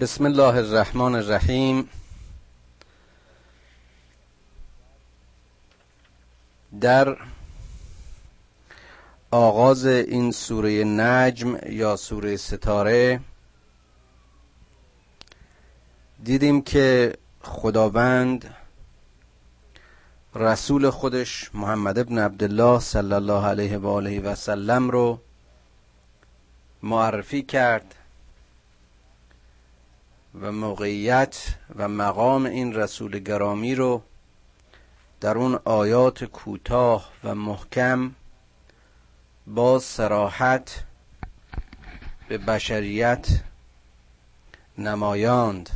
بسم الله الرحمن الرحیم. در آغاز این سوره نجم یا سوره ستاره دیدیم که خداوند رسول خودش محمد ابن عبدالله صلی الله علیه و آله و سلم رو معرفی کرد. و موقعیت و مقام این رسول گرامی رو در اون آیات کوتاه و محکم با سراحت به بشریت نمایاند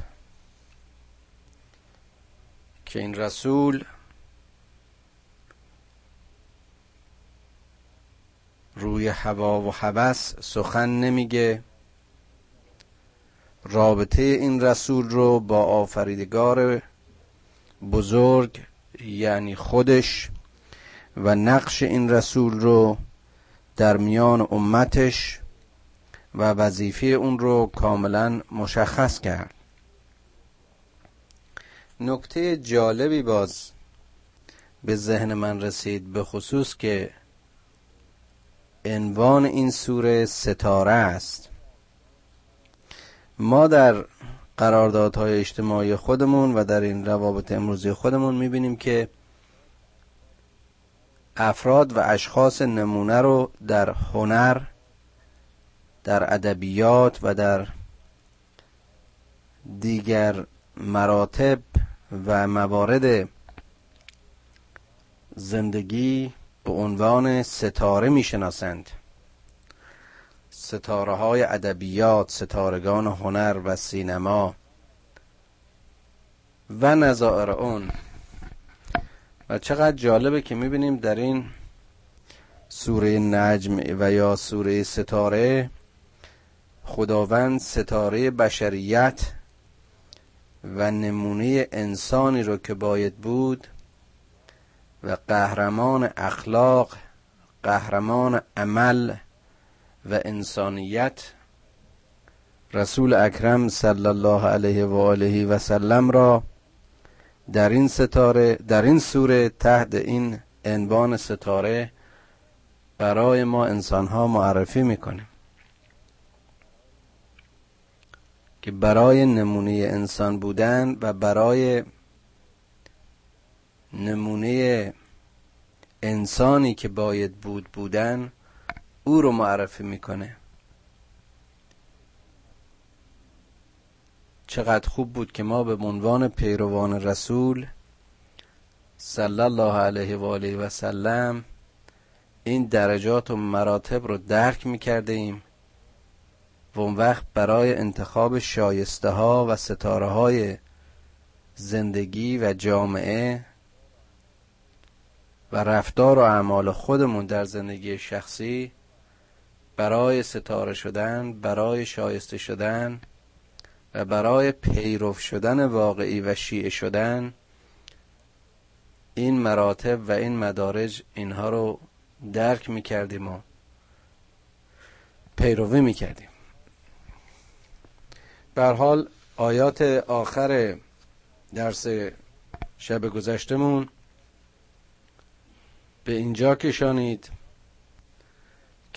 که این رسول روی هوا و هوس سخن نمیگه. رابطه این رسول رو با آفریدگار بزرگ یعنی خودش و نقش این رسول رو در میان امتش و وظیفه اون رو کاملا مشخص کرد. نکته جالبی باز به ذهن من رسید به خصوص که عنوان این سوره ستاره است. ما در قراردادهای اجتماعی خودمون و در این روابط امروزی خودمون می‌بینیم که افراد و اشخاص نمونه رو در هنر در ادبیات و در دیگر مراتب و موارد زندگی به عنوان ستاره می‌شناسند. ستاره های ادبیات ستارگان هنر و سینما. و نظائر اون. و چقدر جالبه که می‌بینیم در این سوره نجم و یا سوره ستاره خداوند ستاره بشریت و نمونه انسانی رو که باید بود و قهرمان اخلاق قهرمان عمل و انسانیت رسول اکرم صلی الله علیه و آله و سلم را در این ستاره در این سوره تحت این عنوان ستاره برای ما انسان ها معرفی می‌کنه که برای نمونه انسان بودن و برای نمونه انسانی که باید بود بودن او رو معرفی می‌کنه. چقدر خوب بود که ما به عنوان پیروان رسول صلی الله علیه و آله و سلم این درجات و مراتب رو درک می‌کرده ایم و اون وقت برای انتخاب شایسته ها و ستاره های زندگی و جامعه و رفتار و اعمال خودمون در زندگی شخصی برای ستاره شدن برای شایسته شدن و برای پیرو شدن واقعی و شیعه شدن این مراتب و این مدارج اینها رو درک می‌کردیم و پیروی می‌کردیم. بر حال آیات آخر درس شب گذشتمون به اینجا کشانید.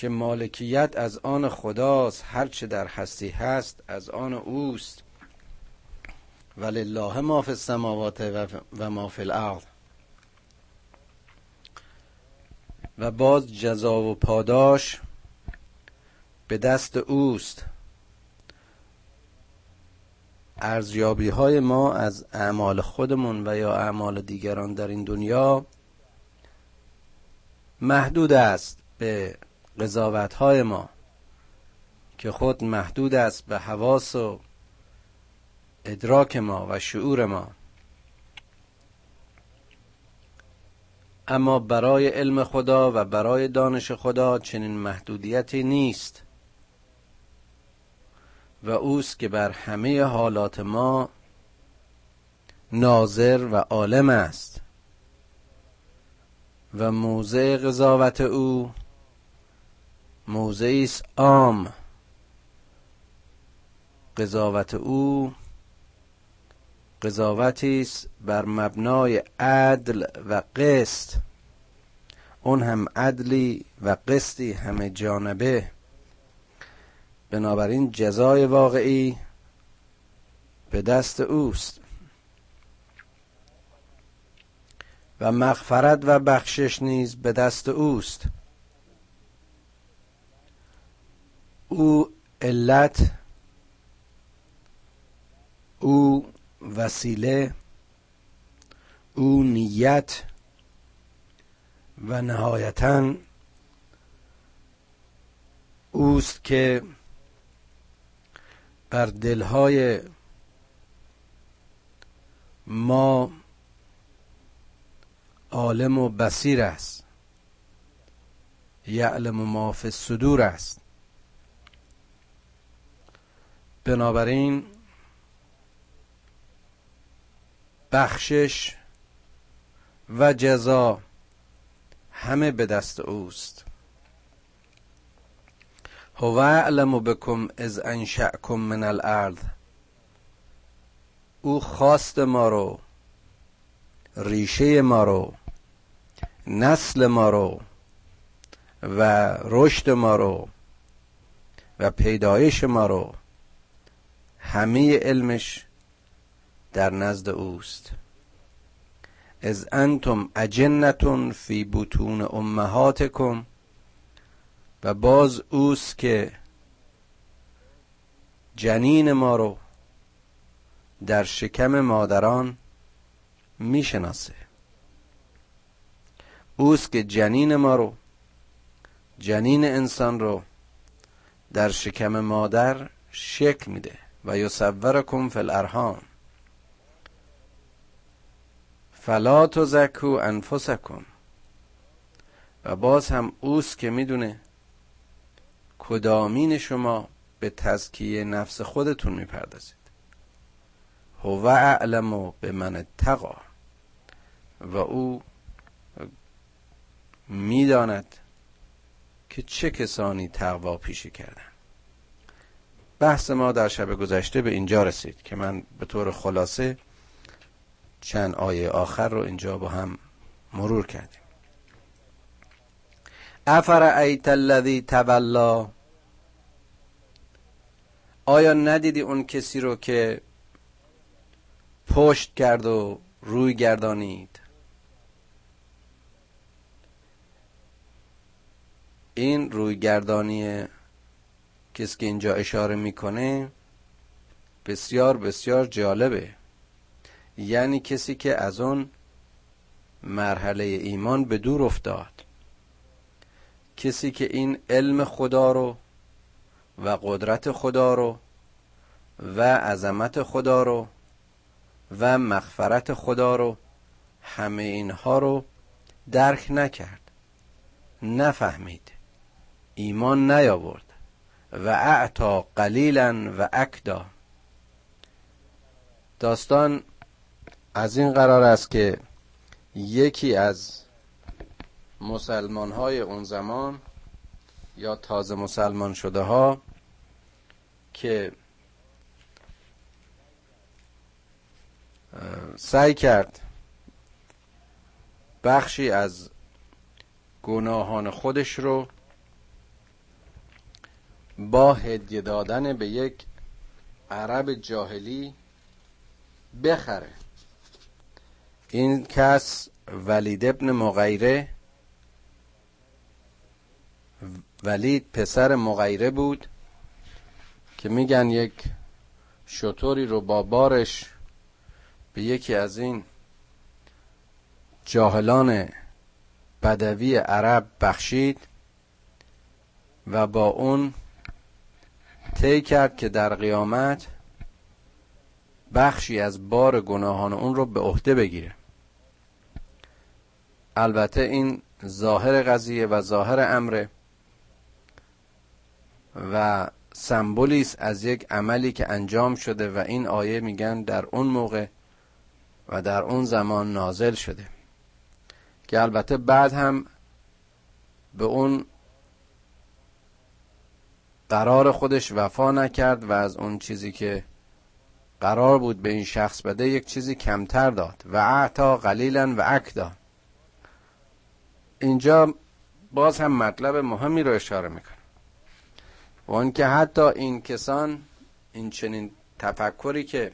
که مالکیت از آن خداست هرچه در هستی هست از آن اوست. ولله ما فی السماوات و ما فی الارض. و باز جزا و پاداش به دست اوست. ارزیابی های ما از اعمال خودمون و یا اعمال دیگران در این دنیا محدود است به قضاوت ما که خود محدود است به حواس و ادراک ما و شعور ما. اما برای علم خدا و برای دانش خدا چنین محدودیتی نیست و اوست که بر همه حالات ما ناظر و عالم است و موضع قضاوت او موضعی است عام. قضاوت او قضاوتی است بر مبنای عدل و قسط. اون هم عدلی و قسطی همه جانبه. بنابراین جزای واقعی به دست اوست. و مغفرت و بخشش نیز به دست اوست. او علت او وسیله او نیت و نهایتا اوست که بر دلهای ما عالم و بسیر است. یعلم ما فی الصدور است. بنابراین بخشش و جزا همه به دست اوست. هو اعلم بكم از انشأکم من الارض. او خواست ما رو ریشه ما رو نسل ما رو و رشد ما رو و پیدایش ما رو همه علمش در نزد اوست. از انتم اجنتون فی بطون امهاتکم و باز اوست که جنین ما رو در شکم مادران می‌شناسه. اوست که جنین ما رو جنین انسان رو در شکم مادر شکل میده. و یصورکم فی الارحام. فلا تزکو انفسکم. و باز هم اوست که می‌دونه کدامین شما به تزکیه نفس خودتون می‌پردازید. هو اعلم به من اتقا و او می‌داند که چه کسانی تقوا پیشه کردن. بحث ما در شب گذشته به اینجا رسید که من به طور خلاصه چند آیه آخر رو اینجا با هم مرور کردیم. افرعیت الذی تولا آیا ندیدی اون کسی رو که پشت کرد و روی گردانید؟ این روی گردانی کسی که اینجا اشاره می‌کنه بسیار بسیار جالبه. یعنی کسی که از اون مرحله ایمان به دور افتاد. کسی که این علم خدا رو و قدرت خدا رو و عظمت خدا رو و مغفرت خدا رو همه اینها رو درک نکرد. نفهمید. ایمان نیاورد. و اعتا قلیلا و اکدا. داستان از این قرار است که یکی از مسلمان های اون زمان یا تازه مسلمان شده ها که سعی کرد بخشی از گناهان خودش رو با هدیه دادن به یک عرب جاهلی بخره. این کس ولید ابن مغیره ولید پسر مغیره بود که میگن یک شطوری رو با بارش به یکی از این جاهلان بدوی عرب بخشید و با اون طی کرد که در قیامت بخشی از بار گناهان اون رو به عهده بگیره. البته این ظاهر قضیه و ظاهر امره و سمبولی از یک عملی که انجام شده و این آیه میگن در اون موقع و در اون زمان نازل شده. که البته بعد هم به اون قرار خودش وفا نکرد و از اون چیزی که قرار بود به این شخص بده یک چیزی کمتر داد. و اعتا قلیلا و اکدا. اینجا باز هم مطلب مهمی رو اشاره می‌کنه. و اون که حتی این کسان این چنین تفکری که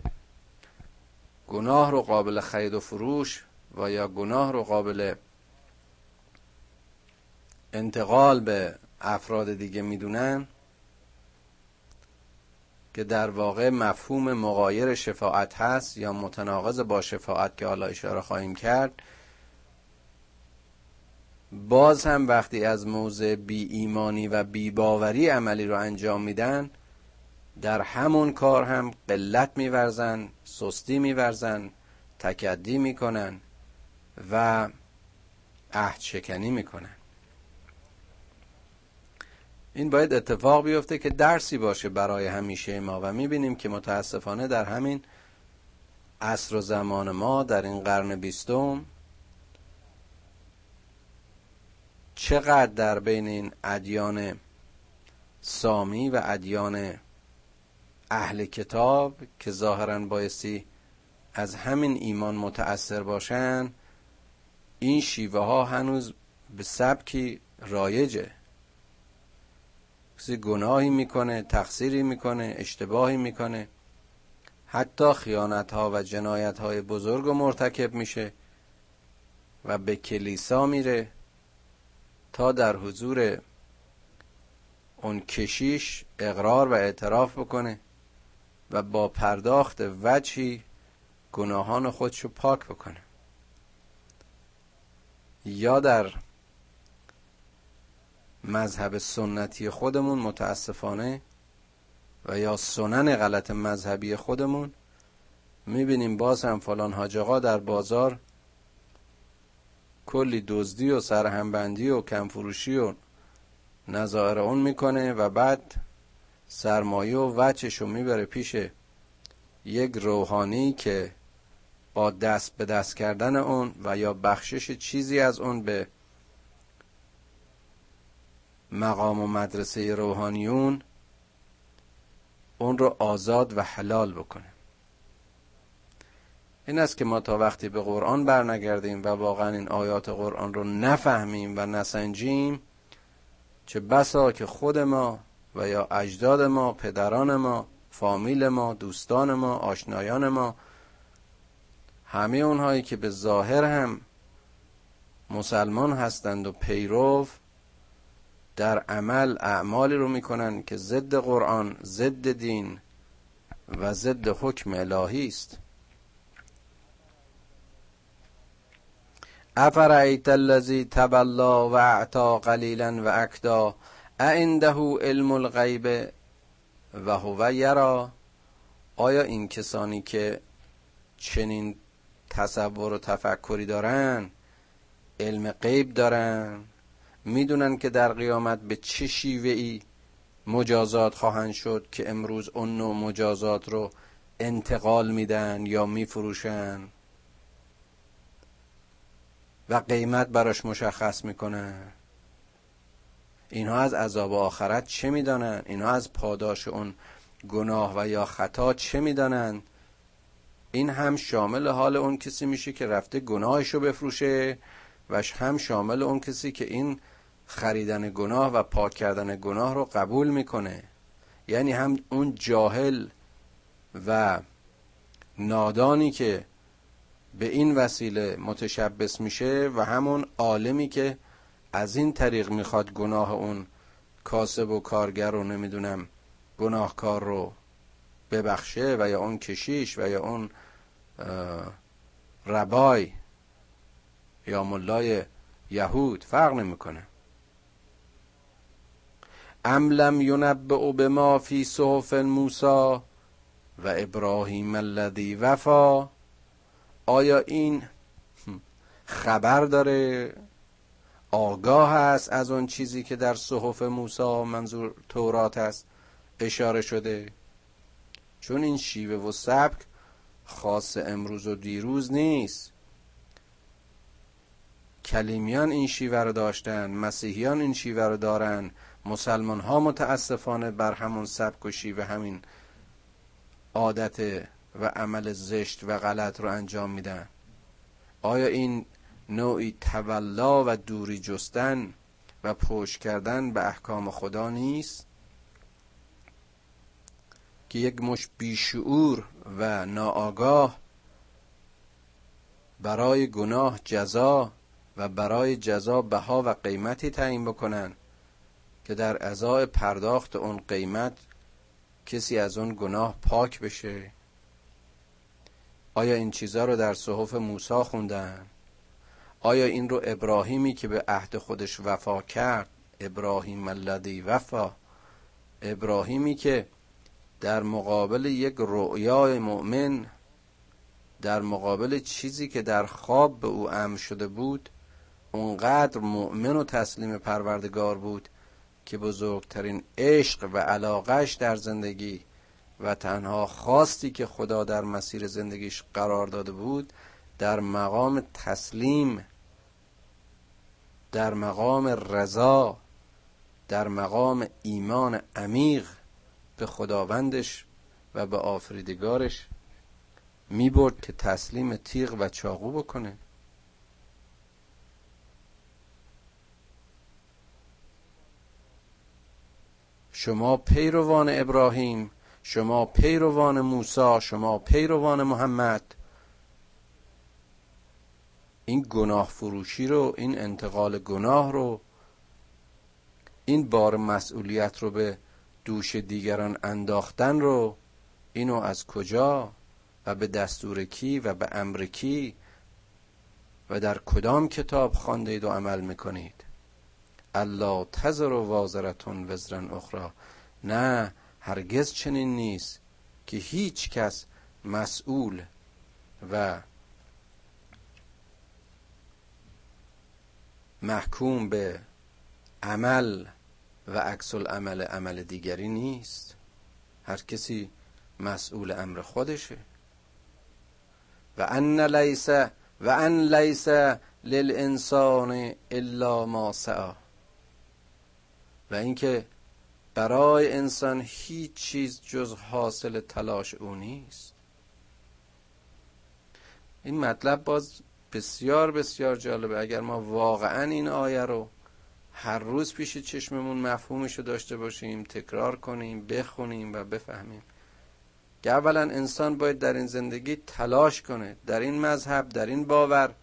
گناه رو قابل خرید و فروش و یا گناه رو قابل انتقال به افراد دیگه می‌دونن که در واقع مفهوم مغایر شفاعت هست یا متناقض با شفاعت که حالا اشاره خواهیم کرد باز هم وقتی از موضع بی ایمانی و بی باوری عملی رو انجام میدن در همون کار هم قلت میورزن سستی میورزن تکدی می‌کنن و عهد شکنی می‌کنن. این باید اتفاق بیفته که درسی باشه برای همیشه ما و می‌بینیم که متاسفانه در همین عصر و زمان ما در این قرن بیستم چقدر در بین این ادیان سامی و ادیان اهل کتاب که ظاهرا بایستی از همین ایمان متأثر باشن این شیوه ها هنوز به سبکی رایجه. کسی گناهی می‌کنه تقصیری می‌کنه اشتباهی می‌کنه. حتی خیانت ها و جنایت های بزرگ و مرتکب میشه و به کلیسا میره تا در حضور اون کشیش اقرار و اعتراف بکنه و با پرداخت وجهی گناهان خودشو پاک بکنه. یا در مذهب سنتی خودمون متاسفانه و یا سنن غلط مذهبی خودمون می‌بینیم باز هم فلان حاج در بازار کلی دزدی و سرهمبندی و کمفروشی و نظاهر اون می‌کنه و بعد سرمایه و وچشو می‌بره پیش یک روحانی که با دست به دست کردن اون و یا بخشش چیزی از اون به مقام و مدرسه روحانیون اون رو آزاد و حلال بکنه. این است که ما تا وقتی به قرآن برنگردیم و واقعا این آیات قرآن رو نفهمیم و نسنجیم چه بسا که خود ما و یا اجداد ما پدران ما فامیل ما دوستان ما آشنایان ما همه اونهایی که به ظاهر هم مسلمان هستند و پیرو در عمل اعمالی رو می‌کنن که ضد قرآن ضد دین و ضد حکم الهی است. افرعیت الذی تبلا و اعتا قلیلا و اکدا عنده علم الغیب و هو یرا. آیا این کسانی که چنین تصور و تفکری دارن علم غیب دارن؟ می‌دونن که در قیامت به چه شیوه ای مجازات خواهند شد که امروز اون نوع مجازات رو انتقال میدن یا میفروشن و قیمت براش مشخص می‌کنن اینها از عذاب آخرت چه می‌دانن اینها از پاداش اون گناه و یا خطا چه می‌دانن این هم شامل حال اون کسی میشه که رفته گناهش رو بفروشه و هم شامل اون کسی که این خریدن گناه و پاک کردن گناه رو قبول می‌کنه. یعنی هم اون جاهل و نادانی که به این وسیله متشبس میشه و همون عالمی که از این طریق می‌خواد گناه اون کاسب و کارگر رو نمی‌دونم گناهکار رو ببخشه و یا اون کشیش و یا اون ربای یا ملای یهود فرق نمی‌کنه. ام لم ینبئ بما فی صحف موسی و ابراهیم الذی وفا؟ آیا این خبر داره؟ آگاه است از اون چیزی که در صحف موسی منظور تورات است؟ اشاره شده. چون این شیوه و سبک خاص امروز و دیروز نیست. کلیمیان این شیوه رو داشتن مسیحیان این شیوه رو دارن. مسلمان ها متاسفانه بر همون سبک و همین عادت و عمل زشت و غلط رو انجام میدن. آیا این نوعی تولا و دوری جستن و پشت کردن به احکام خدا نیست؟ که یک مش بیشعور و ناآگاه برای گناه جزا و برای جزا بها و قیمتی تعیین بکنن. که در ازای پرداخت اون قیمت کسی از اون گناه پاک بشه. آیا این چیزها رو در صحف موسی خوندن؟ آیا این رو ابراهیمی که به عهد خودش وفا کرد ابراهیم الذی وفا ابراهیمی که در مقابل یک رؤیای مؤمن در مقابل چیزی که در خواب به او امر شده بود اونقدر مؤمن و تسلیم پروردگار بود که بزرگترین عشق و علاقش در زندگی و تنها خواستی که خدا در مسیر زندگیش قرار داده بود در مقام تسلیم در مقام رضا در مقام ایمان عمیق به خداوندش و به آفریدگارش می برد که تسلیم تیغ و چاقو بکنه. شما پیروان ابراهیم شما پیروان موسی شما پیروان محمد. این گناه فروشی رو این انتقال گناه رو این بار مسئولیت رو به دوش دیگران انداختن رو اینو از کجا و به دستور کی و به امر کی و در کدام کتاب خواندید و عمل می‌کنید؟ الله تزر و وازرتون وزرن اخرى نه هرگز چنین نیست که هیچ کس مسئول و محکوم به عمل و عکس عمل عمل دیگری نیست. هر کسی مسئول امر خودشه. و ان لیس و ان لیس للانسان الا ما سعى و اینکه برای انسان هیچ چیز جز حاصل تلاش او نیست. این مطلب باز بسیار بسیار جالبه. اگر ما واقعا این آیه رو هر روز پیش چشممون مفهومش رو داشته باشیم تکرار کنیم بخونیم و بفهمیم که اولا انسان باید در این زندگی تلاش کنه. در این مذهب در این باور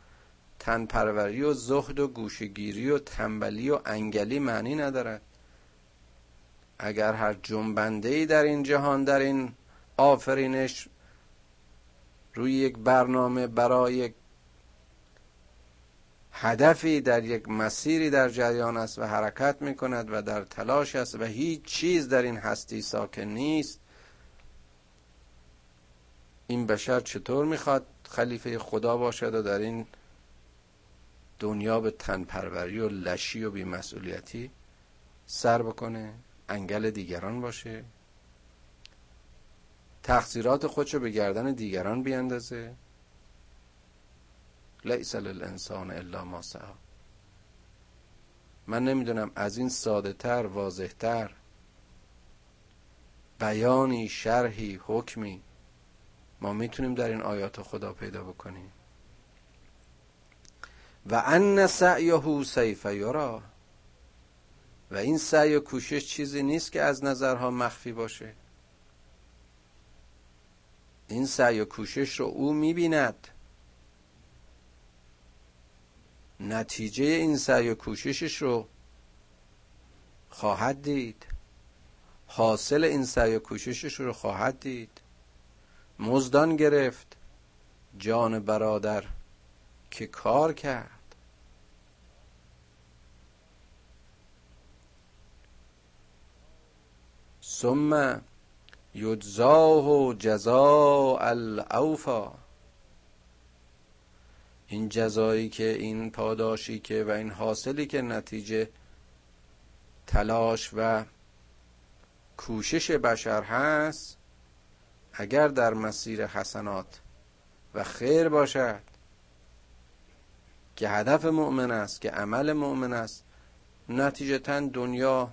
تنپروری و زهد و گوشگیری و تنبلی و انگلی معنی ندارد. اگر هر جنبنده ای در این جهان در این آفرینش روی یک برنامه برای یک هدفی در یک مسیری در جریان است و حرکت می کند و در تلاش است و هیچ چیز در این هستی ساکن نیست. این بشر چطور می‌خواد خلیفه خدا باشد و در این دنیا به تنپروری و لشی و بیمسئولیتی سر بکنه؟ انگل دیگران باشه. تقصیرات خودشو به گردن دیگران بیندازه لیس للانسان الا ما سعی. من نمی‌دونم از این ساده تر واضح تر. بیانی شرحی حکمی. ما می‌تونیم در این آیات خدا پیدا بکنیم. و ان سعیه سیف یرا. و این سعی و کوشش چیزی نیست که از نظرها مخفی باشه. این سعی و کوشش رو او می‌بیند. نتیجه این سعی و کوششش رو خواهد دید. حاصل این سعی و کوششش رو خواهد دید. مزدان گرفت. جان برادر که کار کرد؟ ثم یجزاه جزاء الاوفا این جزایی که این پاداشی که و این حاصلی که نتیجه تلاش و کوشش بشر هست اگر در مسیر حسنات و خیر باشد که هدف مؤمن است که عمل مؤمن است نتیجتا دنیا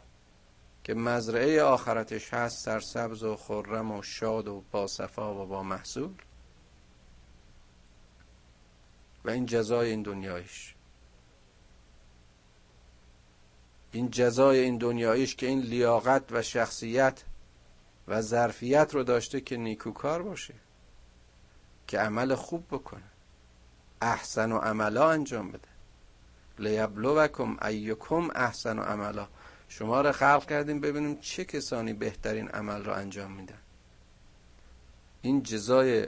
که مزرعه آخرتش هست سرسبز و خرم و شاد و با صفا و با محصول. و این جزای این دنیایش. این جزای این دنیایش که این لیاقت و شخصیت و ظرفیت رو داشته که نیکوکار باشه. که عمل خوب بکنه. احسن و عملا انجام بده. لیبلوکم ایکم احسن و عملا. شما رو خلق کردیم ببینیم چه کسانی بهترین عمل رو انجام میدن. این جزای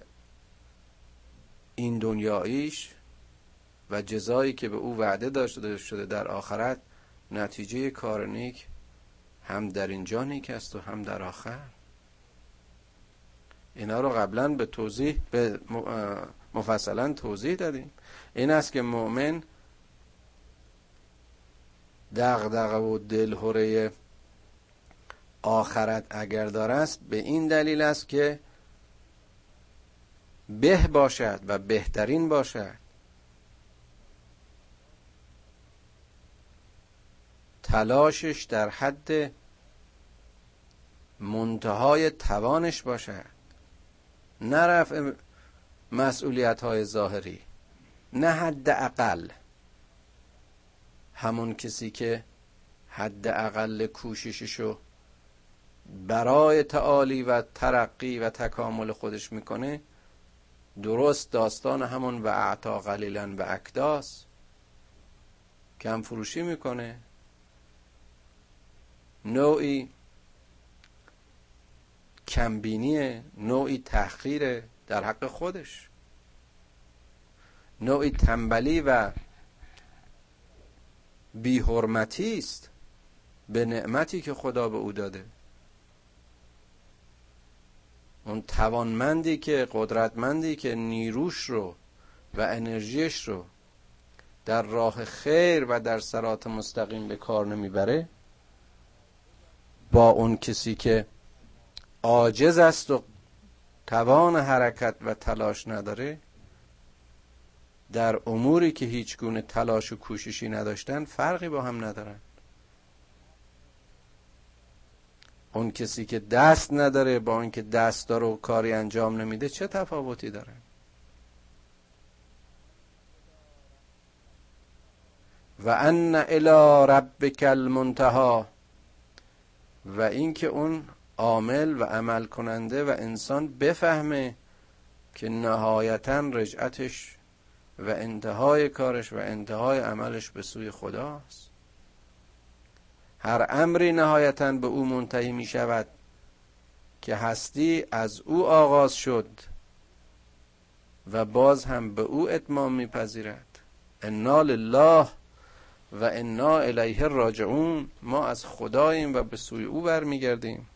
این دنیاییش و جزایی که به او وعده داشته شده در آخرت نتیجه کار نیک هم در اینجا نیک است و هم در آخر. اینا رو قبلا به توضیح به مفصلا توضیح دادیم. این است که مؤمن دغدغه و دلهوره آخرت اگر داره است به این دلیل است که به باشد و بهترین باشد. تلاشش در حد منتهای توانش باشد. نه رفع مسئولیت های ظاهری نه حد اقل. همون کسی که حد اقل کوشششو برای تعالی و ترقی و تکامل خودش می‌کنه درست داستان همون و اعتا قلیلا و اکداس کم فروشی می‌کنه. نوعی کمبینیه نوعی تحقیره در حق خودش. نوعی تنبلی و بیحرمتی است. به نعمتی که خدا به او داده. اون توانمندی که قدرتمندی که نیروش رو و انرژیش رو در راه خیر و در سرات مستقیم به کار نمی‌بره با اون کسی که عاجز است و توان حرکت و تلاش نداره در اموری که هیچ گونه تلاش و کوششی نداشتن فرقی با هم ندارن. اون کسی که دست نداره با اینکه دست داره و کاری انجام نمیده چه تفاوتی داره و ان الى ربک المنتها و اینکه اون عامل و عمل کننده و انسان بفهمه که نهایتا رجعتش و انتهای کارش و انتهای عملش به سوی خداست. هر امری نهایتا به او منتهی می شود که هستی از او آغاز شد و باز هم به او اتمام میپذیرد انا لله و انا الیه راجعون. ما از خداییم و به سوی او برمیگردیم.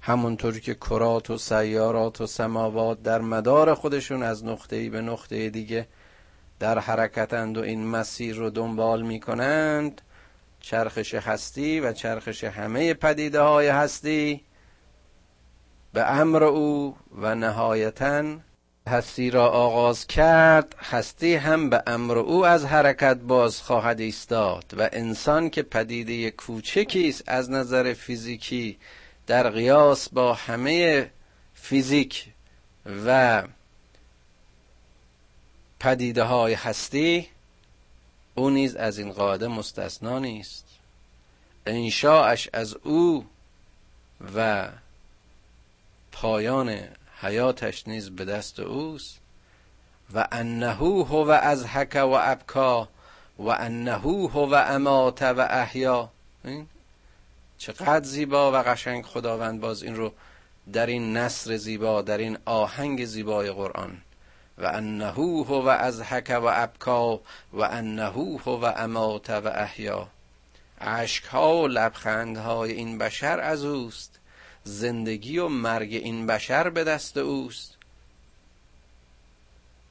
همونطور که کرات و سیارات و سماوات در مدار خودشون از نقطه‌ای به نقطه دیگه در حرکتند و این مسیر رو دنبال می‌کنند چرخش هستی و چرخش همه پدیده های هستی به امر او و نهایتا هستی را آغاز کرد هستی هم به امر او از حرکت باز خواهد ایستاد و انسان که پدیده کوچکی است از نظر فیزیکی در قیاس با همه فیزیک و پدیده های هستی او نیز از این قاعده مستثنا نیست. انشاءش از او و پایان حیاتش نیز به دست اوست. و انه هو از حک و ابکا و انه هو امات و احیا. چقدر زیبا و قشنگ خداوند باز این رو در این نصر زیبا در این آهنگ زیبای قرآن. و انه هو از حک و ابکا و انه هو امات و احیا. عشق ها و لبخند های این بشر از اوست. زندگی و مرگ این بشر به دست اوست.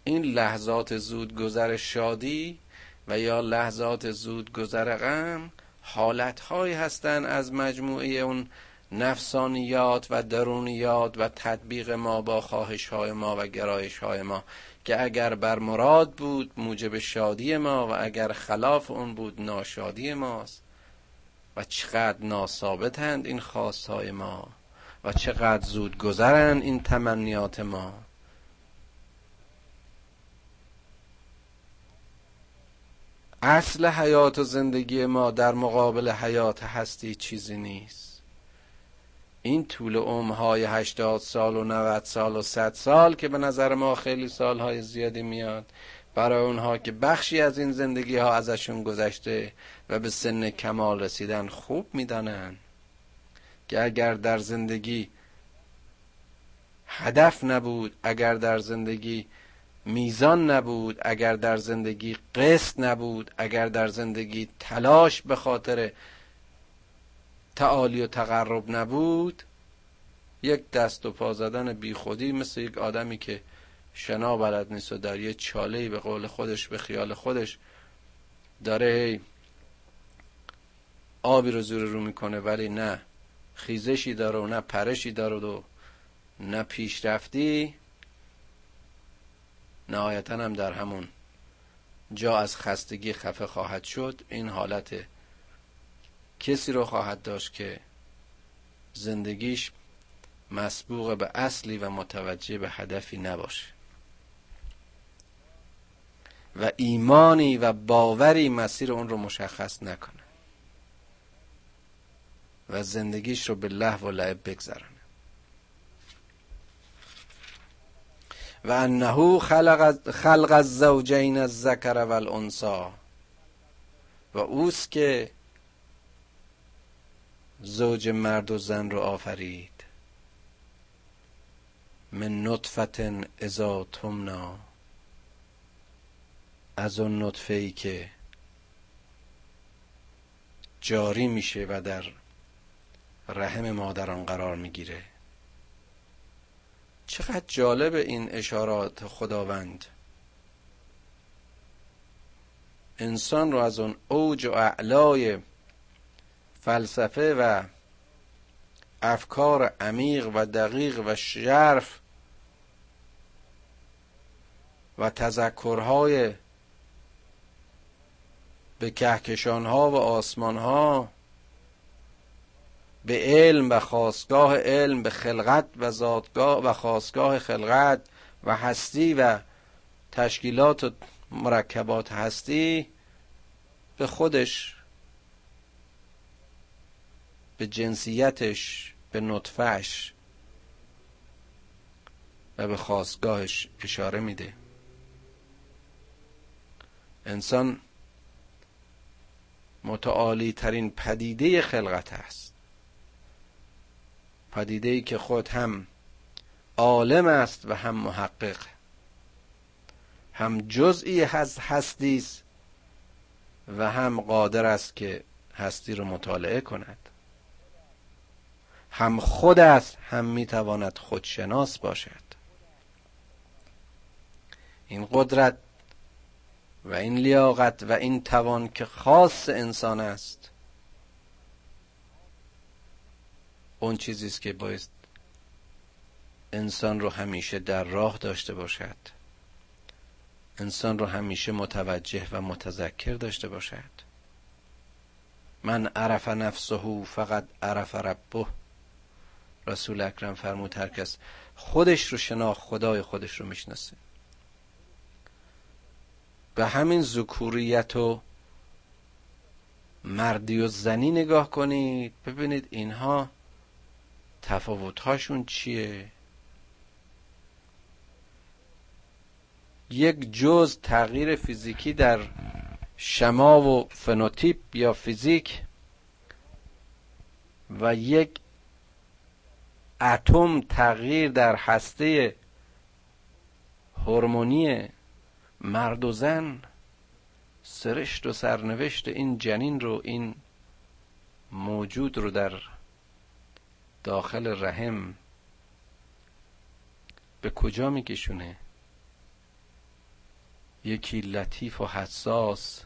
این لحظات زود گذر شادی و یا لحظات زود گذر غم حالتهایی هستند از مجموعه اون نفسانیات و درونیات و تطبیق ما با خواهش های ما و گرایش های ما که اگر بر مراد بود موجب شادی ما و اگر خلاف اون بود ناشادی ماست. و چقدر ناثابتند این خواستهای ما و چقدر زود گذرند این تمنیات ما. اصل حیات و زندگی ما در مقابل حیات هستی چیزی نیست. این طول عمرهای هشتاد سال و 90 سال و 100 سال که به نظر ما خیلی سالهای زیادی میاد برای اونها که بخشی از این زندگی ها ازشون گذشته و به سن کمال رسیدن خوب می‌دانن. که اگر در زندگی هدف نبود اگر در زندگی میزان نبود اگر در زندگی قسط نبود اگر در زندگی تلاش به خاطر تعالی و تقرب نبود یک دست و پا زدن بی خودی مثل یک آدمی که شنا بلد نیست و در یه چاله به قول خودش به خیال خودش داره آبی رو زور رو می‌کنه ولی نه خیزشی داره و نه پرشی داره و نه پیشرفتی. نهایتا هم در همون جا از خستگی خفه خواهد شد. این حالت کسی رو خواهد داشت که زندگیش مسبوق به اصلی و متوجه به هدفی نباشه. و ایمانی و باوری مسیر اون رو مشخص نکنه و زندگیش رو به لحو و لعب بگذرن و انه خلق, خلق الزوجین الذکر والانثى. و اوست که زوج مرد و زن رو آفرید. من نطفت اذا تمنا از اون نطفه ای که جاری میشه و در رحم مادران قرار می‌گیره. چقدر جالب این اشارات خداوند. انسان رو از اون اوج و اعلای فلسفه و افکار عمیق و دقیق و شرف و تذکرهای به کهکشانها و آسمانها به علم و خواستگاه علم به خلقت و زادگاه و خواستگاه خلقت و هستی و تشکیلات و مرکبات هستی به خودش به جنسیتش به نطفهش و به خواستگاهش اشاره میده. انسان متعالی ترین پدیده خلقت است. پدیده ای که خود هم عالم است و هم محقق هم جزئی از هستی است و هم قادر است که هستی رو مطالعه کند. هم خود است هم می‌تواند خودشناس باشد. این قدرت و این لیاقت و این توان که خاص انسان است اون چیزی است که باید انسان رو همیشه در راه داشته باشد. انسان رو همیشه متوجه و متذکر داشته باشد. من عرف نفسه فقط عرف ربه. رسول اکرم فرمود هر کس خودش رو شناخت خدای خودش رو می‌شناسه. به همین ذکوریت و مردی و زنی نگاه کنید. ببینید اینها تفاوتهاشون چیه؟ یک جز تغییر فیزیکی در شما و فنوتیپ یا فیزیک و یک اتم تغییر در هسته هورمونی مرد و زن سرشت و سرنوشت این جنین رو این موجود رو در داخل رحم به کجا میکشونه؟ یکی لطیف و حساس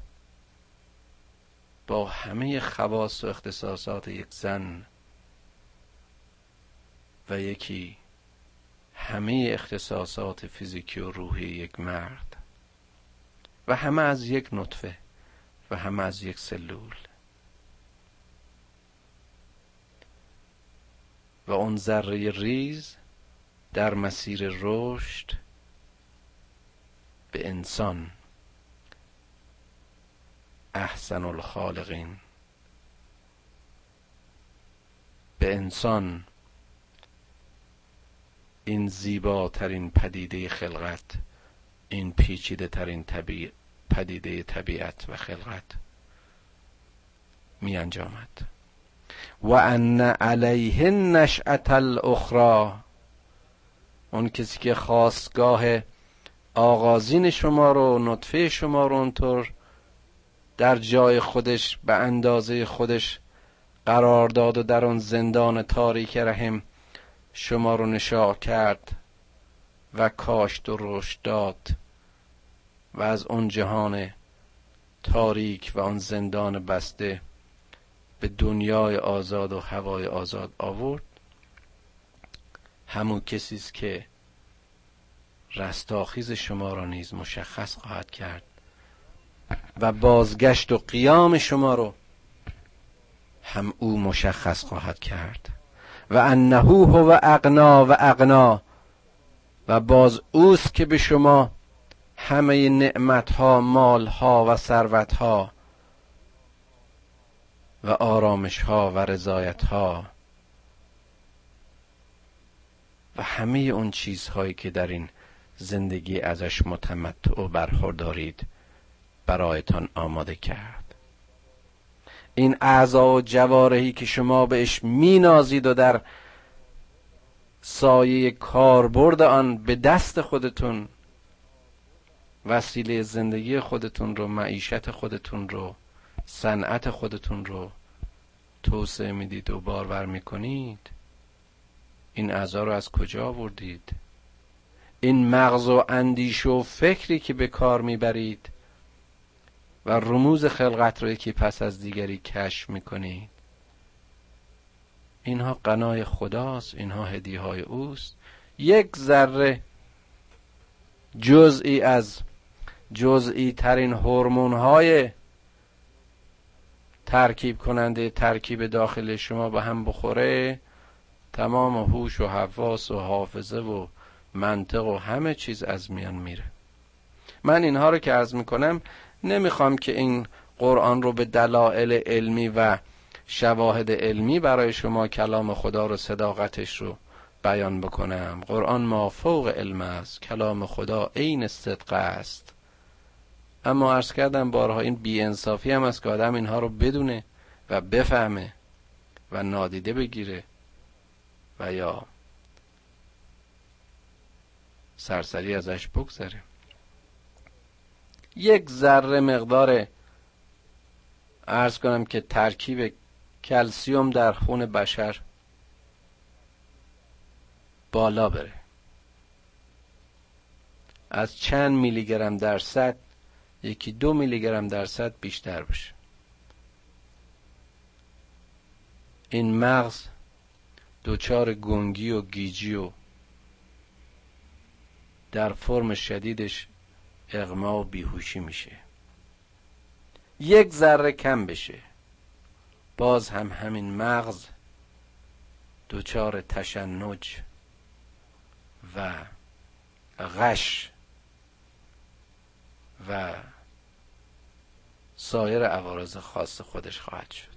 با همه خواص و اختصاصات یک زن و یکی همه اختصاصات فیزیکی و روحی یک مرد و همه از یک نطفه و همه از یک سلول. و اون ذره ریز در مسیر رشد به انسان. احسن الخالقین. به انسان. این زیباترین پدیده خلقت این پیچیده ترین پدیده طبیعت و خلقت می انجامد. و ان علیه نشأت الاخرى اون کسی که خواستگاه آغازین شما رو نطفه شما رو اونطور در جای خودش به اندازه خودش قرار داد و در آن زندان تاریک رحم شما رو نشا کرد و کاشت و رشد داد و از اون جهان تاریک و آن زندان بسته به دنیای آزاد و هوای آزاد آورد. همون کسی است که رستاخیز شما را نیز مشخص خواهد کرد و بازگشت و قیام شما رو هم او مشخص خواهد کرد. و انه هو اغنا و اغنا و باز اوست که به شما همه نعمت ها مال ها و ثروت ها و آرامش ها و رضایت ها و همه اون چیزهایی که در این زندگی ازش متمتع و برخوردارید برایتان آماده کرد. این اعضا و جوارحی که شما بهش مینازید و در سایه کاربرد آن به دست خودتون وسیله زندگی خودتون رو معیشت خودتون رو صنعت خودتون رو توسعه می‌دید و بارور می‌کنید؟ این اعضا رو از کجا آوردید؟ این مغز و اندیش و فکری که به کار می‌برید و رموز خلقت رو یکی پس از دیگری کشف می‌کنید؟ اینها قنای خداست اینها هدیه های اوست. یک ذره جزئی از جزئی ترین هورمون های ترکیب کننده ترکیب داخل شما به هم بخوره. تمام هوش و حواس و حافظه و منطق و همه چیز از میان میره. من اینها رو که عرض می‌کنم نمی‌خوام که این قرآن رو به دلایل علمی و شواهد علمی برای شما کلام خدا رو صداقتش رو بیان بکنم. قرآن ما فوق علم است. کلام خدا عین صدق است. اما عرض کردم بارها این بی انصافی هم است که آدم اینها رو بدونه و بفهمه و نادیده بگیره و یا سرسری ازش بگذره. یک ذره مقدار ارز کنم که ترکیب کلسیوم در خون بشر بالا بره. از چند میلی گرم درصد یکی دو میلی گرم درصد بیشتر بشه این مغز دوچار گنگی و گیجی و در فرم شدیدش اغما و بیهوشی میشه. یک ذره کم بشه. باز هم همین مغز دوچار تشنج و غش و سایر عوارض خاص خودش خواهد شد.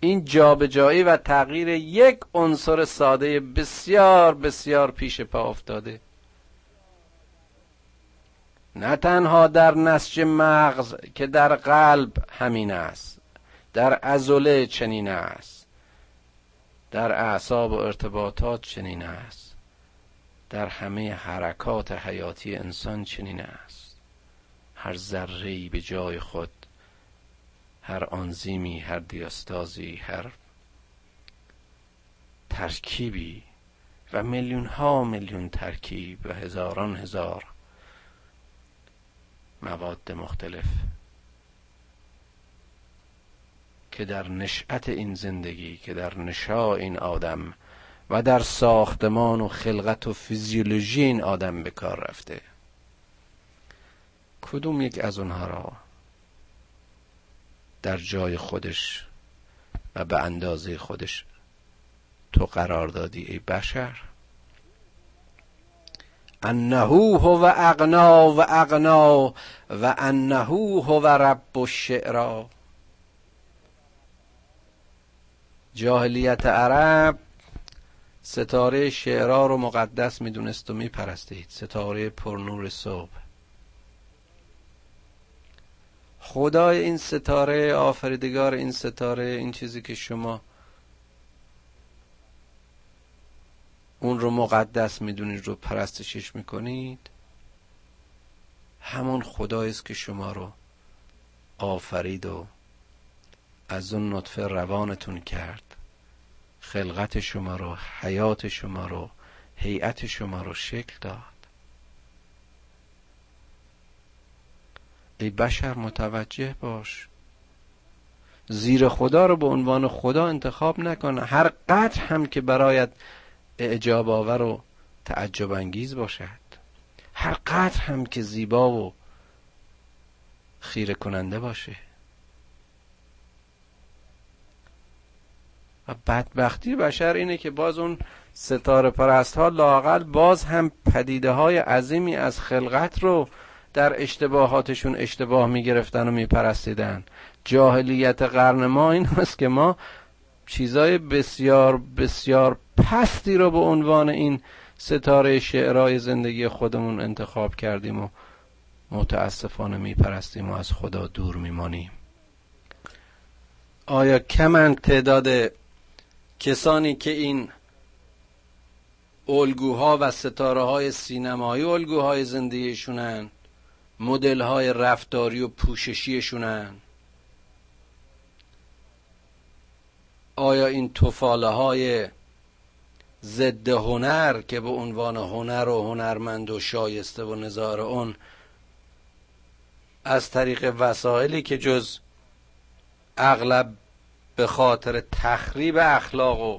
این جابجایی و تغییر یک عنصر ساده بسیار بسیار پیش پا افتاده. نه تنها در نسج مغز که در قلب همین است در عضله چنین است در اعصاب و ارتباطات چنین است در همه حرکات حیاتی انسان چنین است. هر ذره به جای خود هر آنزیمی هر دیاستازی هر ترکیبی و میلیون ها میلیون ترکیب و هزاران هزار مواد مختلف که در نشأت این زندگی که در نشا این آدم و در ساختمان و خلقت و فیزیولوژی این آدم به کار رفته. کدوم یک از اونها را در جای خودش و به اندازه خودش تو قرار دادی ای بشر؟ انه هو اغنا و اغنا و انه هو رب الشعرا جاهلیت عرب ستاره شعرا رو مقدس می‌دونست و میپرستید. ستاره پرنور صبح. خدای این ستاره آفریدگار این ستاره این چیزی که شما اون رو مقدس می‌دونید رو پرستشش می‌کنید همون خدایی است که شما رو آفرید و از اون نطفه روانتون کرد. خلقت شما رو حیات شما رو هیئت شما رو شکل داد. ای بشر متوجه باش. زیر خدا رو به عنوان خدا انتخاب نکن. هر قدر هم که برایت اعجاب آور و تعجب انگیز باشد. هر قدر هم که زیبا و خیره کننده باشه. و بدبختی بشر اینه که باز اون ستاره پرست ها لاقل باز هم پدیده های عظیمی از خلقت رو در اشتباهاتشون اشتباه می‌گرفتن و میپرستیدن. جاهلیت قرن ما این هست که ما چیزای بسیار بسیار پستی رو به عنوان این ستاره شعرهای زندگی خودمون انتخاب کردیم و متاسفانه میپرستیم و از خدا دور میمانیم. آیا کمن تعداد کسانی که این الگوها و ستاره های سینمایی الگوهای زندگیشونن؟ مدل های رفتاری و پوششیشونن. آیا این توفاله های ضد هنر که به عنوان هنر و هنرمند و شایسته و نظار اون از طریق وسایلی که جز اغلب به خاطر تخریب اخلاق و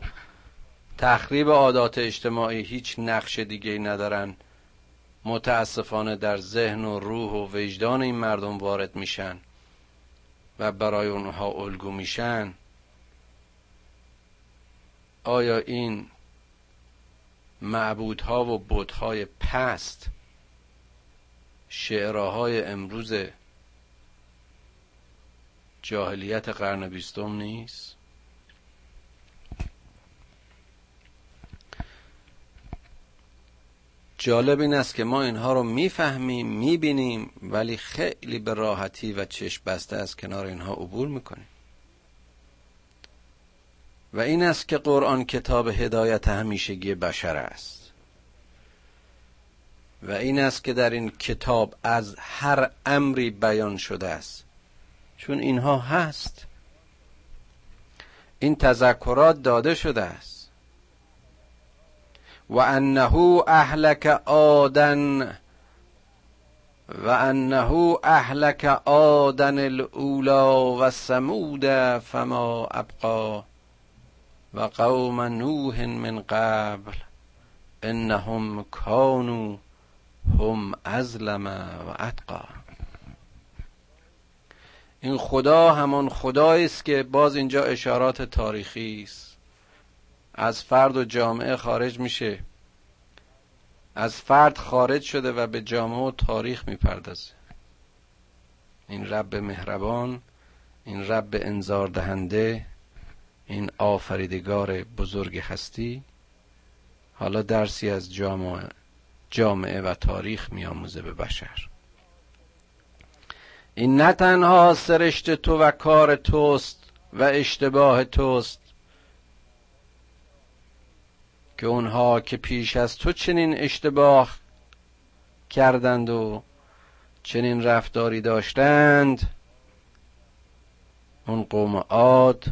تخریب عادات اجتماعی هیچ نقش دیگه ندارن متاسفانه در ذهن و روح و وجدان این مردم وارد میشن و برای اونها الگو میشن. آیا این معبودها و بودهای پست شعراهای امروز جاهلیت قرن بیستم نیست؟ جالب این است که ما اینها رو می‌فهمیم می‌بینیم ولی خیلی به راحتی و چشم بسته از کنار اینها عبور می‌کنیم. و این است که قرآن کتاب هدایت همیشگی بشر است. و این است که در این کتاب از هر امری بیان شده است. چون اینها هست. این تذکرات داده شده است. و انه اهلک آدن و انه اهلک آدن الاولا و سمود فما ابقا و قوم نوح من قبل انهم کانوا هم ازلم و اتقا. این خدا همان خدایی است که باز اینجا اشارات تاریخی است. از فرد و جامعه خارج میشه. از فرد خارج شده و به جامعه و تاریخ می‌پردازه. این رب مهربان این رب انذار دهنده این آفریدگار بزرگ هستی. حالا درسی از جامعه, جامعه و تاریخ میآموزه به بشر. این نه تنها سرشت تو و کار توست و اشتباه توست که اونها که پیش از تو چنین اشتباه کردند و چنین رفتاری داشتند اون قوم عاد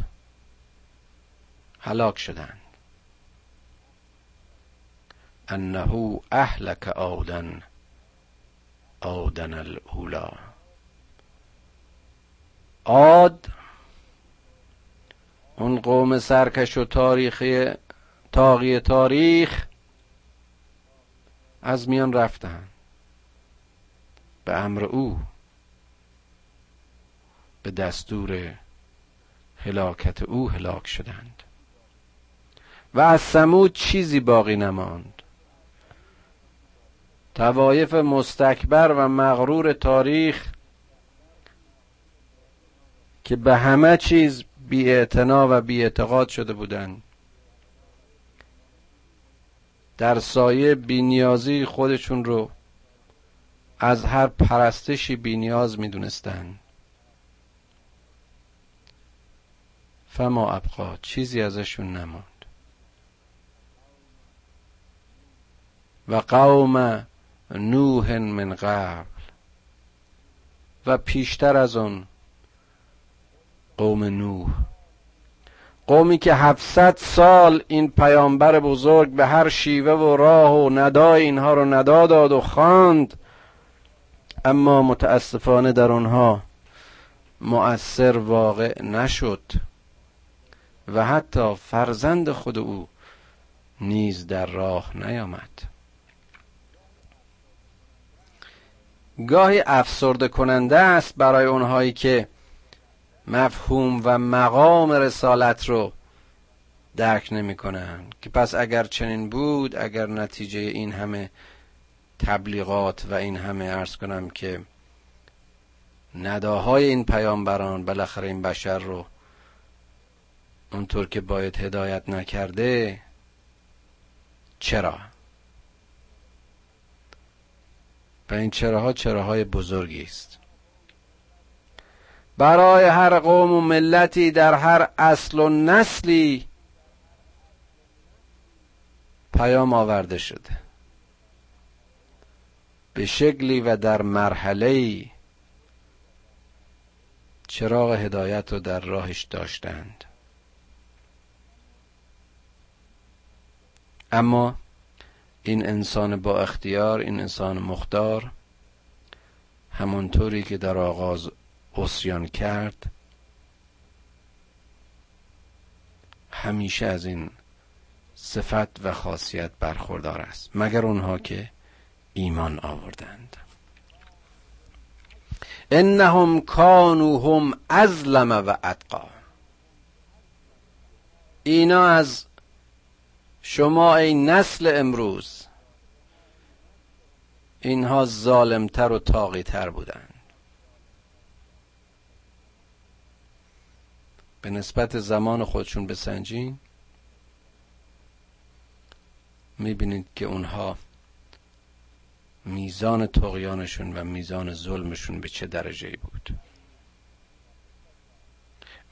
هلاک شدند. انه اهلک آدن آدن الاولا عاد اون قوم سرکش و تاریخی تاقی تاریخ از میان رفتن. به امر او. به دستور هلاکت او هلاک شدند. و از سمود چیزی باقی نماند. توایف مستکبر و مغرور تاریخ که به همه چیز بی و بی شده بودند. در سایه بینیازی خودشون رو از هر پرستشی بینیاز می‌دونستند فما ابقا چیزی ازشون نماند. و قوم نوح من قبل و پیشتر از آن قوم نوح. قومی که هفتصد سال این پیامبر بزرگ به هر شیوه و راه و ندای اینها رو ندا داد و خواند. اما متاسفانه در آنها مؤثر واقع نشد و حتی فرزند خود او نیز در راه نیامد. گاهی افسرده کننده است برای اونهایی که مفهوم و مقام رسالت رو درک نمی‌کنن که پس اگر چنین بود اگر نتیجه این همه تبلیغات و این همه ارز کنم که نداهای این پیامبران بالاخره این بشر رو اونطور که باید هدایت نکرده چرا؟ و این چراها چراهای بزرگی است. برای هر قوم و ملتی در هر اصل و نسلی پیام آورده شده. به شکلی و در مرحله چراغ هدایت رو در راهش داشتند. اما این انسان با اختیار این انسان مختار همانطوری که در آغاز اسیان کرد همیشه از این صفت و خاصیت برخوردار است مگر اونها که ایمان آوردند. انهم کانو هم ازلم و اتقا. اینا از شما ای نسل امروز اینها ظالمتر و تاقیتر بودند. به نسبت زمان خودشون بسنجین می‌بینید که اونها میزان تقیانشون و میزان ظلمشون به چه درجه بود.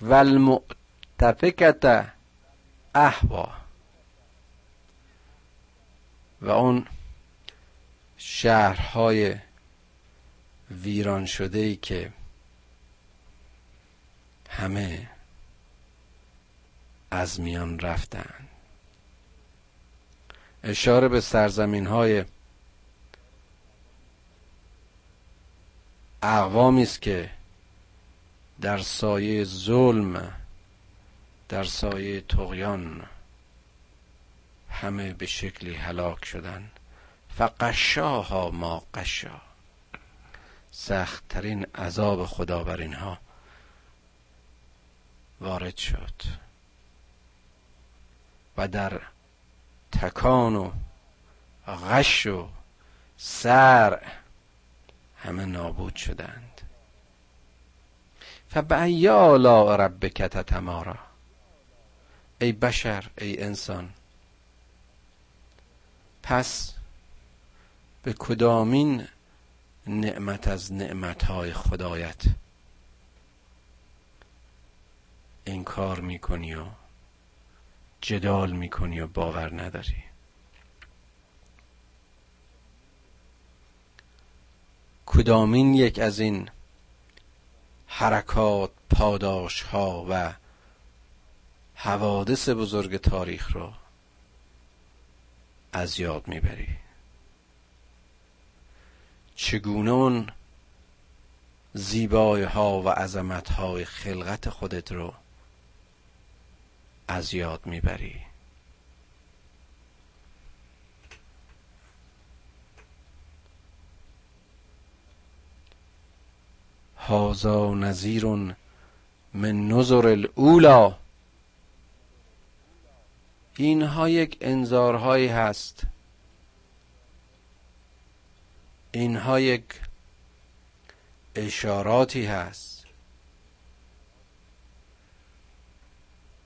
و المعتفکت احوا و اون شهرهای ویران شده ای که همه از میان رفتن. اشاره به سرزمین های اقوامی است که در سایه ظلم در سایه تقیان همه به شکلی هلاک شدن. فقشاها ما قشا. سختترین عذاب خدا بر اینها وارد شد. و در تکان و غش و سر همه نابود شدند. فبعی آلاء ربک تتمارا. ای بشر ای انسان پس به کدامین نعمت از نعمتهای خدایت انکار می‌کنی و جدال می‌کنی و باور نداری. کدامین یک از این حرکات پاداش ها و حوادث بزرگ تاریخ را از یاد می‌بری؟ چگونه اون زیبایی ها و عظمت های خلقت خودت رو از یاد می‌بری. هازا نظیر من نظر الاولا اینها یک انذارهایی هست. اینها یک اشاراتی هست.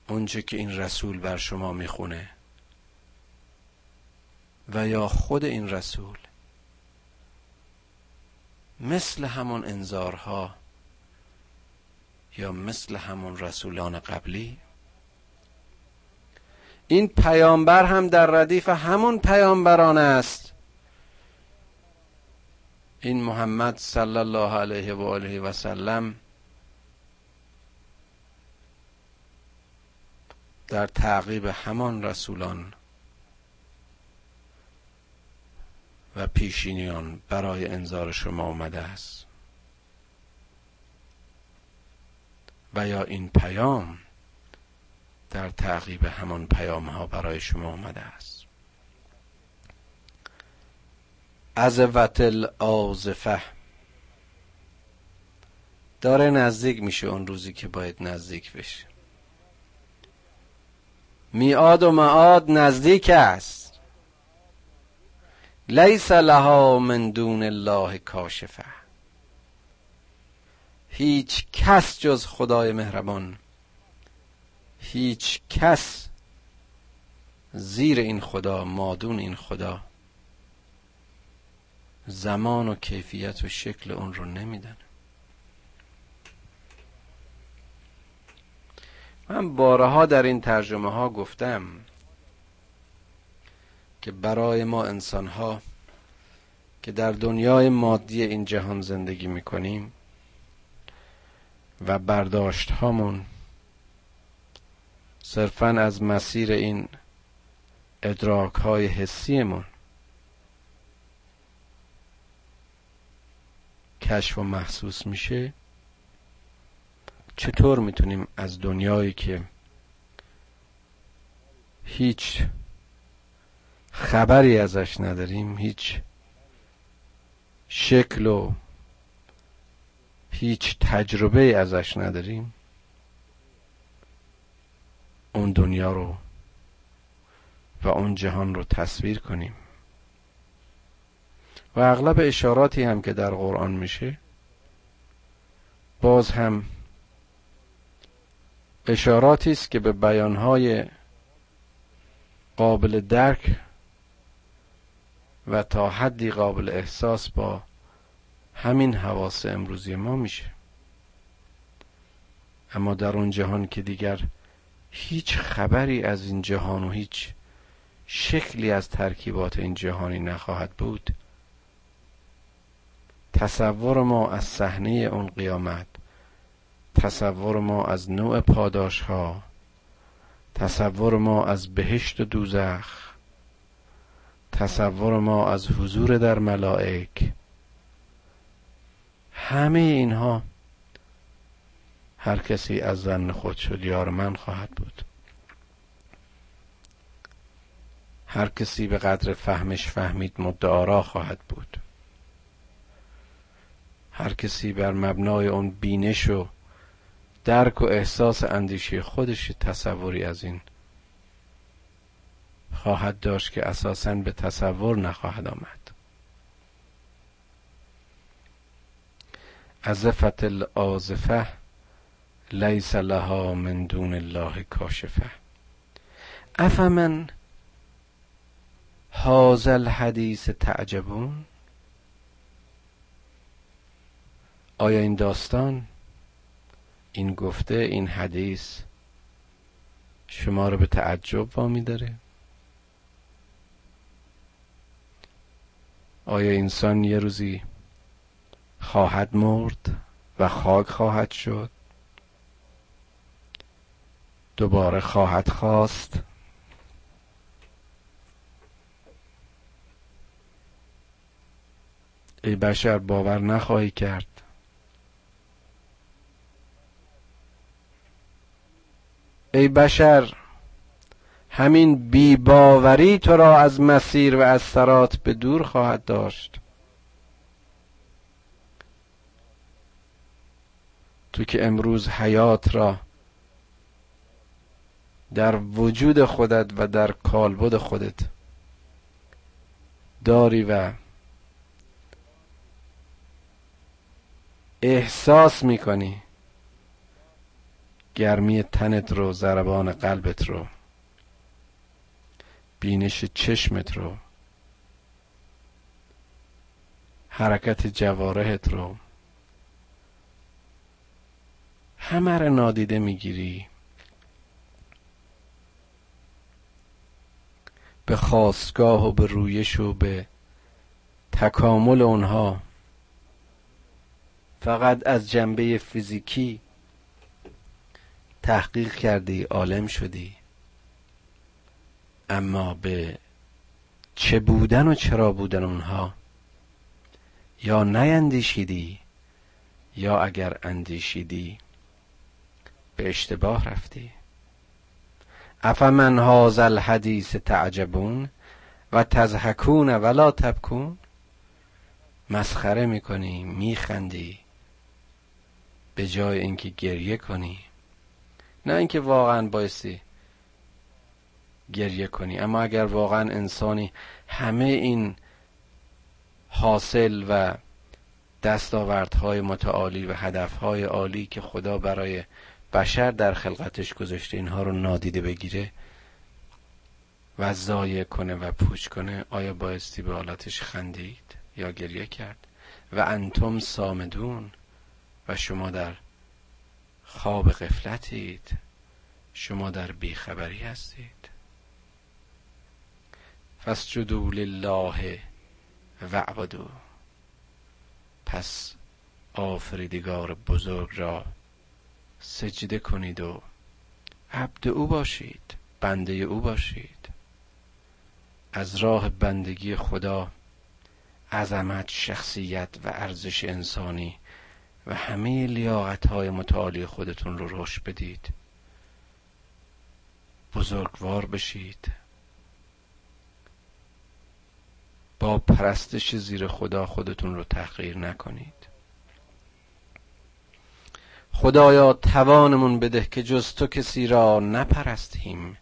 اونچه که این رسول بر شما می‌خونه. و یا خود این رسول. مثل همون انذارها یا مثل همون رسولان قبلی. این پیامبر هم در ردیف همون پیامبران است. این محمد صلی الله علیه و آله و سلم در تعقیب همان رسولان و پیشینیان برای انذار شما آمده است. و یا این پیام در تعقیب همان پیام ها برای شما آمده است. از وتل آزفه داره نزدیک میشه اون روزی که باید نزدیک بشه. میاد و معاد نزدیک است. لیس لها من دون الله کاشفه. هیچ کس جز خدای مهربان هیچ کس زیر این خدا مادون این خدا. زمان و کیفیت و شکل اون رو نمیدن. من بارها در این ترجمه ها گفتم که برای ما انسان ها که در دنیای مادی این جهان زندگی می‌کنیم و برداشت هامون صرفا از مسیر این ادراک های حسیمون کشف و محسوس میشه. چطور می‌تونیم از دنیایی که هیچ خبری ازش نداریم هیچ شکل و هیچ تجربه ازش نداریم اون دنیا رو و اون جهان رو تصویر کنیم. و اغلب اشاراتی هم که در قرآن میشه باز هم اشاراتی است که به بیانهای قابل درک و تا حدی قابل احساس با همین حواس امروزی ما میشه. اما در اون جهان که دیگر هیچ خبری از این جهان و هیچ شکلی از ترکیبات این جهانی نخواهد بود. تصور ما از صحنه اون قیامت تصور ما از نوع پاداش ها تصور ما از بهشت و دوزخ تصور ما از حضور در ملائک. همه اینها هر کسی از زن خود شد یار من خواهد بود. هر کسی به قدر فهمش فهمید مدعارا خواهد بود. هر کسی بر مبنای اون بینش و درک و احساس اندیشه خودش تصوری از این خواهد داشت که اساسا به تصور نخواهد آمد. ازفت الازفه لیس لها من دون الله کاشفه. افمن هذا الحدیث تعجبون؟ آیا این داستان این گفته این حدیث شما رو به تعجب وامی داره آیا انسان یه روزی خواهد مرد و خاک خواهد شد؟ دوباره خواهد خواست؟ ای بشر باور نخواهی کرد. ای بشر همین بیباوری تو را از مسیر و از سرات به دور خواهد داشت. تو که امروز حیات را در وجود خودت و در کالبد خودت داری و احساس می‌کنی. گرمی تنت رو ضربان قلبت رو. بینش چشمت رو. حرکت جوارحت رو. همه رو نادیده می‌گیری. به خواستگاه و به رویش و به تکامل اونها. فقط از جنبه فیزیکی تحقیق کردی عالم شدی. اما به چه بودن و چرا بودن اونها؟ یا نیندیشیدی یا اگر اندیشیدی به اشتباه رفتی. افمن هذا الحدیث تعجبون و تزهکون ولا تبکون. مسخره می‌کنی میخندی. به جای اینکه گریه کنی. نه اینکه واقعا بایستی گریه کنی اما اگر واقعا انسانی همه این حاصل و دستاوردهای متعالی و هدفهای عالی که خدا برای بشر در خلقتش گذاشته اینها رو نادیده بگیره و ضایع کنه و پوچ کنه آیا بایستی به حالتش خندید یا گریه کرد؟ و انتم سامدون و شما در خواب غفلتید. شما در بیخبری هستید. فسجدوا لله وعبدو پس آفریدگار بزرگ را سجده کنید و عبد او باشید بنده او باشید. از راه بندگی خدا عظمت شخصیت و ارزش انسانی و همه لیاقت های متعالی خودتون رو رشد بدید. بزرگوار بشید. با پرستش زیر خدا خودتون رو تحقیر نکنید. خدایا توانمون بده که جز تو کسی را نپرستیم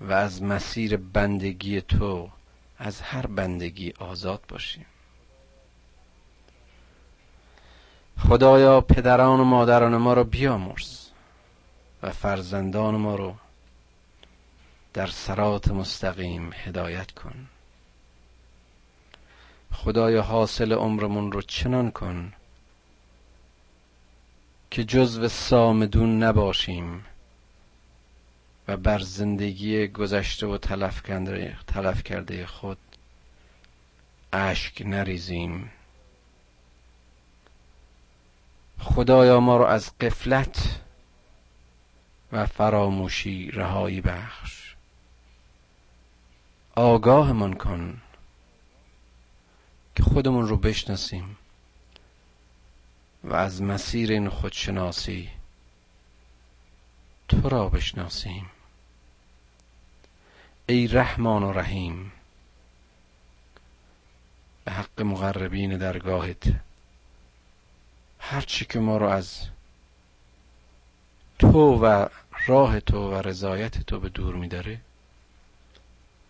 و از مسیر بندگی تو از هر بندگی آزاد باشیم. خدایا پدران و مادران ما رو بیامرز و فرزندان ما رو در سرات مستقیم هدایت کن. خدایا حاصل عمرمون رو چنان کن که جزو سامدون نباشیم و بر زندگی گذشته و تلف کرده خود اشک نریزیم. خدایا ما رو از قفلت و فراموشی رهایی بخش. آگاهمان کن که خودمون رو بشناسیم و از مسیر این خودشناسی تو را بشناسیم. ای رحمان و رحیم به حق مقربین درگاهت هرچی که ما رو از تو و راه تو و رضایت تو به دور میداره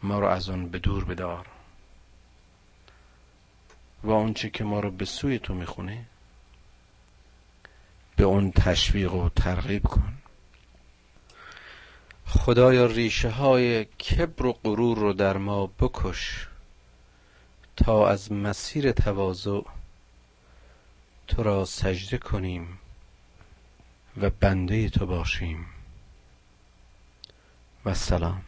ما رو از اون به دور بدار. و اونچه که ما رو به سوی تو می‌خونه به اون تشویق و ترغیب کن. خدایا ریشه های کبر و غرور رو در ما بکش تا از مسیر تواضع تو را سجده کنیم و بنده تو باشیم. و سلام.